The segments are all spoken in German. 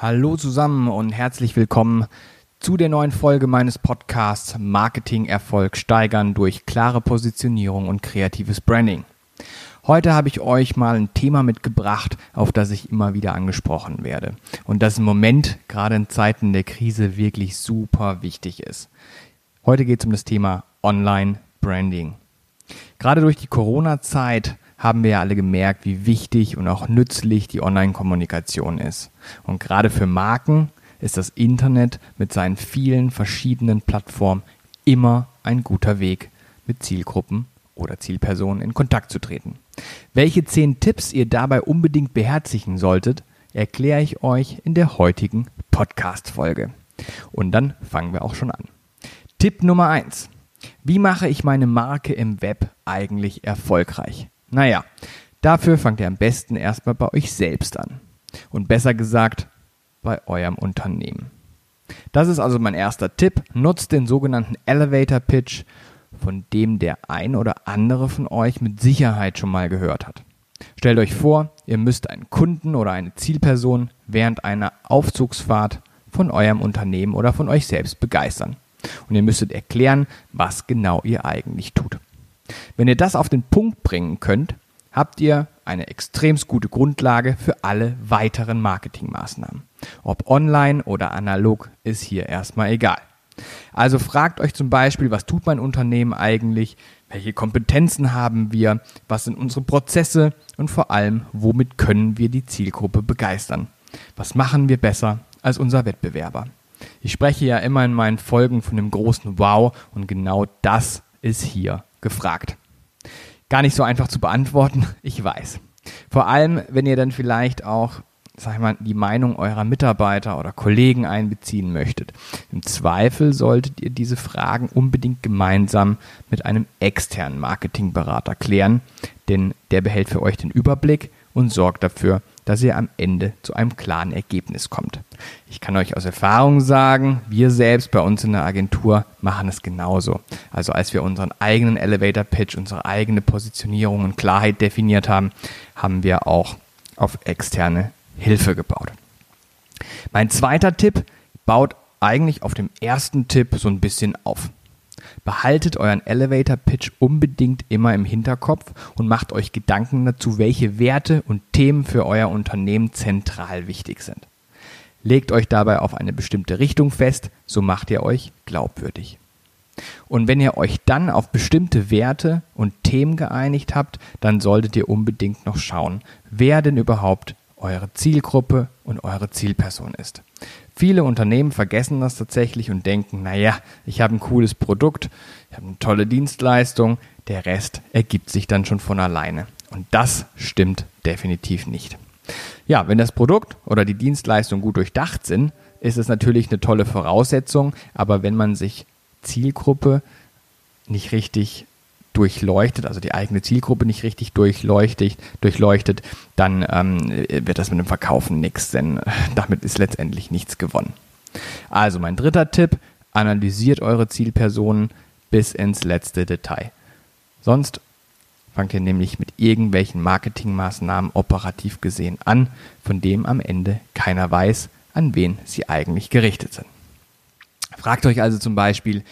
Hallo zusammen und herzlich willkommen zu der neuen Folge meines Podcasts Marketing-Erfolg steigern durch klare Positionierung und kreatives Branding. Heute habe ich euch mal ein Thema mitgebracht, auf das ich immer wieder angesprochen werde und das im Moment, gerade in Zeiten der Krise, wirklich super wichtig ist. Heute geht es um das Thema Online-Branding. Gerade durch die Corona-Zeit haben wir ja alle gemerkt, wie wichtig und auch nützlich die Online-Kommunikation ist. Und gerade für Marken ist das Internet mit seinen vielen verschiedenen Plattformen immer ein guter Weg, mit Zielgruppen oder Zielpersonen in Kontakt zu treten. Welche zehn Tipps ihr dabei unbedingt beherzigen solltet, erkläre ich euch in der heutigen Podcast-Folge. Und dann fangen wir auch schon an. Tipp Nummer eins: Wie mache ich meine Marke im Web eigentlich erfolgreich? Naja, dafür fangt ihr am besten erstmal bei euch selbst an. Und besser gesagt, bei eurem Unternehmen. Das ist also mein erster Tipp. Nutzt den sogenannten Elevator Pitch, von dem der ein oder andere von euch mit Sicherheit schon mal gehört hat. Stellt euch vor, ihr müsst einen Kunden oder eine Zielperson während einer Aufzugsfahrt von eurem Unternehmen oder von euch selbst begeistern. Und ihr müsstet erklären, was genau ihr eigentlich tut. Wenn ihr das auf den Punkt bringen könnt, habt ihr eine extremst gute Grundlage für alle weiteren Marketingmaßnahmen. Ob online oder analog ist hier erstmal egal. Also fragt euch zum Beispiel, was tut mein Unternehmen eigentlich, welche Kompetenzen haben wir, was sind unsere Prozesse und vor allem, womit können wir die Zielgruppe begeistern. Was machen wir besser als unser Wettbewerber? Ich spreche ja immer in meinen Folgen von dem großen Wow und genau das ist hier gefragt. Gar nicht so einfach zu beantworten, ich weiß. Vor allem, wenn ihr dann vielleicht auch, sag ich mal, die Meinung eurer Mitarbeiter oder Kollegen einbeziehen möchtet. Im Zweifel solltet ihr diese Fragen unbedingt gemeinsam mit einem externen Marketingberater klären, denn der behält für euch den Überblick und sorgt dafür, dass ihr am Ende zu einem klaren Ergebnis kommt. Ich kann euch aus Erfahrung sagen, wir selbst bei uns in der Agentur machen es genauso. Also als wir unseren eigenen Elevator Pitch, unsere eigene Positionierung und Klarheit definiert haben, haben wir auch auf externe Hilfe gebaut. Mein zweiter Tipp baut eigentlich auf dem ersten Tipp so ein bisschen auf. Behaltet euren Elevator Pitch unbedingt immer im Hinterkopf und macht euch Gedanken dazu, welche Werte und Themen für euer Unternehmen zentral wichtig sind. Legt euch dabei auf eine bestimmte Richtung fest, so macht ihr euch glaubwürdig. Und wenn ihr euch dann auf bestimmte Werte und Themen geeinigt habt, dann solltet ihr unbedingt noch schauen, wer denn überhaupt eure Zielgruppe und eure Zielperson ist. Viele Unternehmen vergessen das tatsächlich und denken, naja, ich habe ein cooles Produkt, ich habe eine tolle Dienstleistung, der Rest ergibt sich dann schon von alleine. Und das stimmt definitiv nicht. Ja, wenn das Produkt oder die Dienstleistung gut durchdacht sind, ist es natürlich eine tolle Voraussetzung, aber wenn man sich Zielgruppe nicht richtig durchleuchtet, also die eigene Zielgruppe nicht richtig durchleuchtet, durchleuchtet dann ähm, wird das mit dem Verkaufen nichts, denn äh, damit ist letztendlich nichts gewonnen. Also mein dritter Tipp, analysiert eure Zielpersonen bis ins letzte Detail. Sonst fangt ihr nämlich mit irgendwelchen Marketingmaßnahmen operativ gesehen an, von dem am Ende keiner weiß, an wen sie eigentlich gerichtet sind. Fragt euch also zum Beispiel,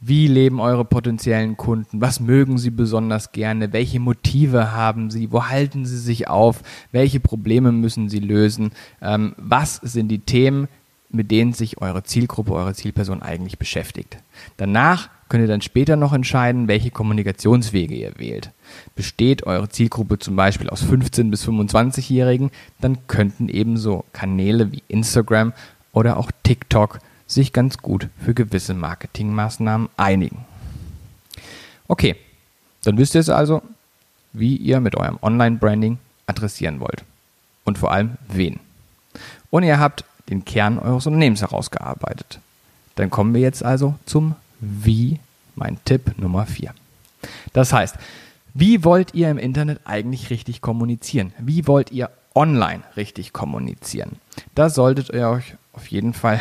wie leben eure potenziellen Kunden? Was mögen sie besonders gerne? Welche Motive haben sie? Wo halten sie sich auf? Welche Probleme müssen sie lösen? Ähm, was sind die Themen, mit denen sich eure Zielgruppe, eure Zielperson eigentlich beschäftigt? Danach könnt ihr dann später noch entscheiden, welche Kommunikationswege ihr wählt. Besteht eure Zielgruppe zum Beispiel aus 15- bis 25-Jährigen, dann könnten ebenso Kanäle wie Instagram oder auch TikTok sich ganz gut für gewisse Marketingmaßnahmen einigen. Okay, dann wisst ihr es also, wie ihr mit eurem Online-Branding adressieren wollt. Und vor allem wen. Und ihr habt den Kern eures Unternehmens herausgearbeitet. Dann kommen wir jetzt also zum Wie, mein Tipp Nummer 4. Das heißt, wie wollt ihr im Internet eigentlich richtig kommunizieren? Wie wollt ihr online richtig kommunizieren? Da solltet ihr euch auf jeden Fall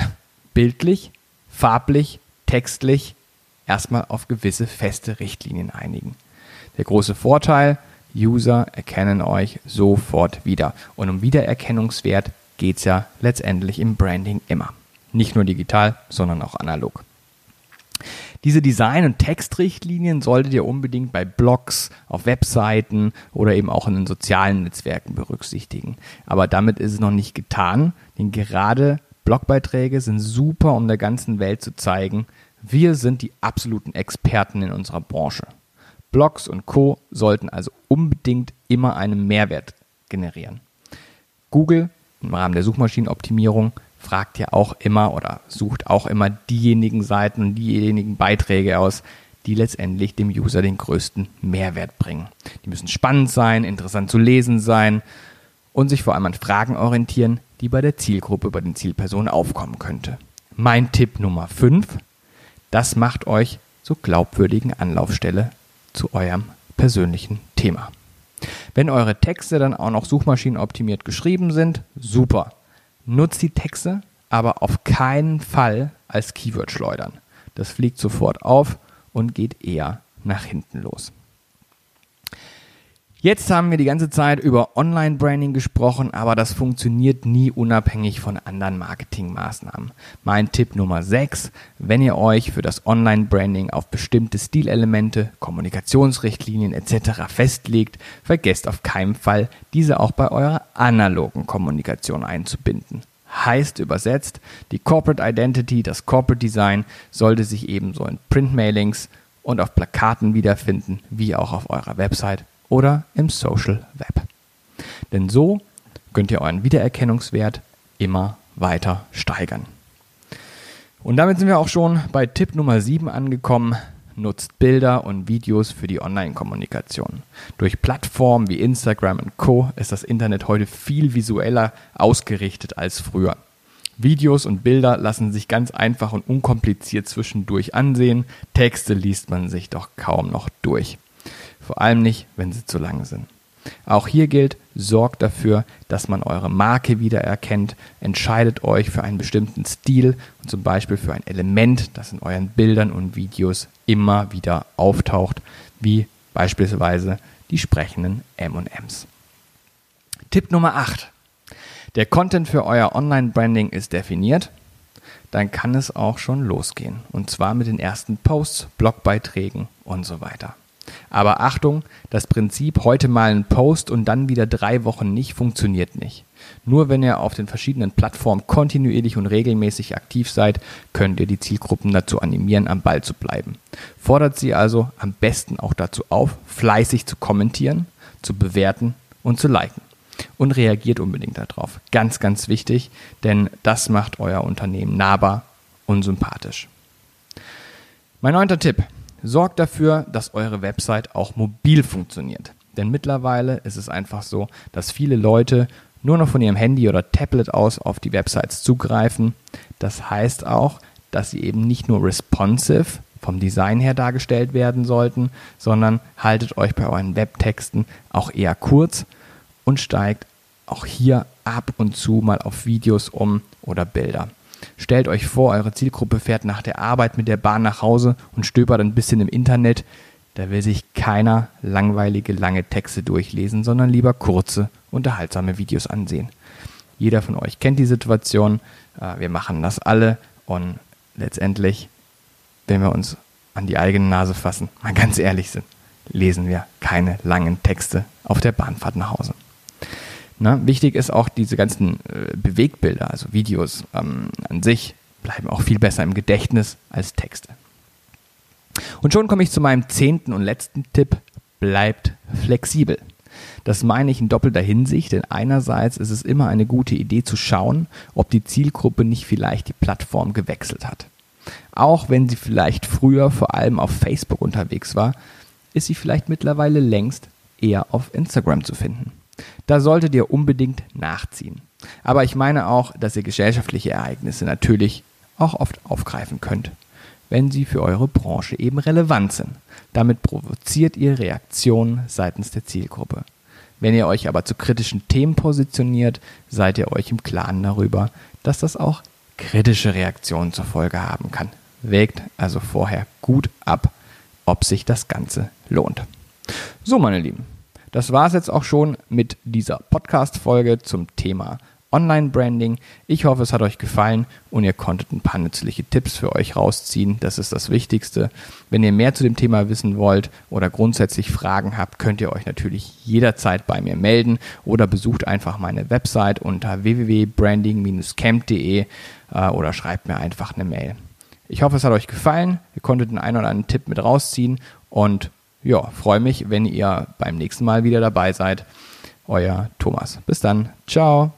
bildlich, farblich, textlich erstmal auf gewisse feste Richtlinien einigen. Der große Vorteil, User erkennen euch sofort wieder. Und um Wiedererkennungswert geht es ja letztendlich im Branding immer. Nicht nur digital, sondern auch analog. Diese Design- und Textrichtlinien solltet ihr unbedingt bei Blogs, auf Webseiten oder eben auch in den sozialen Netzwerken berücksichtigen. Aber damit ist es noch nicht getan, denn gerade Blogbeiträge sind super, um der ganzen Welt zu zeigen, wir sind die absoluten Experten in unserer Branche. Blogs und Co sollten also unbedingt immer einen Mehrwert generieren. Google im Rahmen der Suchmaschinenoptimierung fragt ja auch immer oder sucht auch immer diejenigen Seiten und diejenigen Beiträge aus, die letztendlich dem User den größten Mehrwert bringen. Die müssen spannend sein, interessant zu lesen sein und sich vor allem an Fragen orientieren, die bei der Zielgruppe, bei den Zielpersonen aufkommen könnte. Mein Tipp Nummer 5, das macht euch zur glaubwürdigen Anlaufstelle zu eurem persönlichen Thema. Wenn eure Texte dann auch noch suchmaschinenoptimiert geschrieben sind, super. Nutzt die Texte, aber auf keinen Fall als Keyword schleudern. Das fliegt sofort auf und geht eher nach hinten los. Jetzt haben wir die ganze Zeit über Online-Branding gesprochen, aber das funktioniert nie unabhängig von anderen Marketingmaßnahmen. Mein Tipp Nummer 6, wenn ihr euch für das Online-Branding auf bestimmte Stilelemente, Kommunikationsrichtlinien etc. festlegt, vergesst auf keinen Fall, diese auch bei eurer analogen Kommunikation einzubinden. Heißt übersetzt, die Corporate Identity, das Corporate Design sollte sich ebenso in Printmailings und auf Plakaten wiederfinden, wie auch auf eurer Website oder im Social Web. Denn so könnt ihr euren Wiedererkennungswert immer weiter steigern. Und damit sind wir auch schon bei Tipp Nummer 7 angekommen. Nutzt Bilder und Videos für die Online-Kommunikation. Durch Plattformen wie Instagram und Co ist das Internet heute viel visueller ausgerichtet als früher. Videos und Bilder lassen sich ganz einfach und unkompliziert zwischendurch ansehen. Texte liest man sich doch kaum noch durch vor allem nicht, wenn sie zu lang sind. Auch hier gilt, sorgt dafür, dass man eure Marke wiedererkennt, entscheidet euch für einen bestimmten Stil und zum Beispiel für ein Element, das in euren Bildern und Videos immer wieder auftaucht, wie beispielsweise die sprechenden M&Ms. Tipp Nummer 8. Der Content für euer Online-Branding ist definiert, dann kann es auch schon losgehen. Und zwar mit den ersten Posts, Blogbeiträgen und so weiter. Aber Achtung, das Prinzip heute mal ein Post und dann wieder drei Wochen nicht funktioniert nicht. Nur wenn ihr auf den verschiedenen Plattformen kontinuierlich und regelmäßig aktiv seid, könnt ihr die Zielgruppen dazu animieren, am Ball zu bleiben. Fordert sie also am besten auch dazu auf, fleißig zu kommentieren, zu bewerten und zu liken. Und reagiert unbedingt darauf. Ganz, ganz wichtig, denn das macht euer Unternehmen nahbar und sympathisch. Mein neunter Tipp. Sorgt dafür, dass eure Website auch mobil funktioniert. Denn mittlerweile ist es einfach so, dass viele Leute nur noch von ihrem Handy oder Tablet aus auf die Websites zugreifen. Das heißt auch, dass sie eben nicht nur responsive vom Design her dargestellt werden sollten, sondern haltet euch bei euren Webtexten auch eher kurz und steigt auch hier ab und zu mal auf Videos um oder Bilder. Stellt euch vor, eure Zielgruppe fährt nach der Arbeit mit der Bahn nach Hause und stöbert ein bisschen im Internet. Da will sich keiner langweilige lange Texte durchlesen, sondern lieber kurze, unterhaltsame Videos ansehen. Jeder von euch kennt die Situation. Äh, wir machen das alle und letztendlich, wenn wir uns an die eigene Nase fassen, mal ganz ehrlich sind, lesen wir keine langen Texte auf der Bahnfahrt nach Hause. Ne? Wichtig ist auch diese ganzen äh, Bewegbilder, also Videos ähm, an sich, bleiben auch viel besser im Gedächtnis als Texte. Und schon komme ich zu meinem zehnten und letzten Tipp, bleibt flexibel. Das meine ich in doppelter Hinsicht, denn einerseits ist es immer eine gute Idee zu schauen, ob die Zielgruppe nicht vielleicht die Plattform gewechselt hat. Auch wenn sie vielleicht früher vor allem auf Facebook unterwegs war, ist sie vielleicht mittlerweile längst eher auf Instagram zu finden. Da solltet ihr unbedingt nachziehen. Aber ich meine auch, dass ihr gesellschaftliche Ereignisse natürlich auch oft aufgreifen könnt, wenn sie für eure Branche eben relevant sind. Damit provoziert ihr Reaktionen seitens der Zielgruppe. Wenn ihr euch aber zu kritischen Themen positioniert, seid ihr euch im Klaren darüber, dass das auch kritische Reaktionen zur Folge haben kann. Wägt also vorher gut ab, ob sich das Ganze lohnt. So, meine Lieben, das war es jetzt auch schon mit dieser Podcast-Folge zum Thema Online-Branding. Ich hoffe, es hat euch gefallen und ihr konntet ein paar nützliche Tipps für euch rausziehen. Das ist das Wichtigste. Wenn ihr mehr zu dem Thema wissen wollt oder grundsätzlich Fragen habt, könnt ihr euch natürlich jederzeit bei mir melden oder besucht einfach meine Website unter www.branding-camp.de äh, oder schreibt mir einfach eine Mail. Ich hoffe, es hat euch gefallen. Ihr konntet den einen oder anderen Tipp mit rausziehen und ja, freue mich, wenn ihr beim nächsten Mal wieder dabei seid. Euer Thomas. Bis dann. Ciao.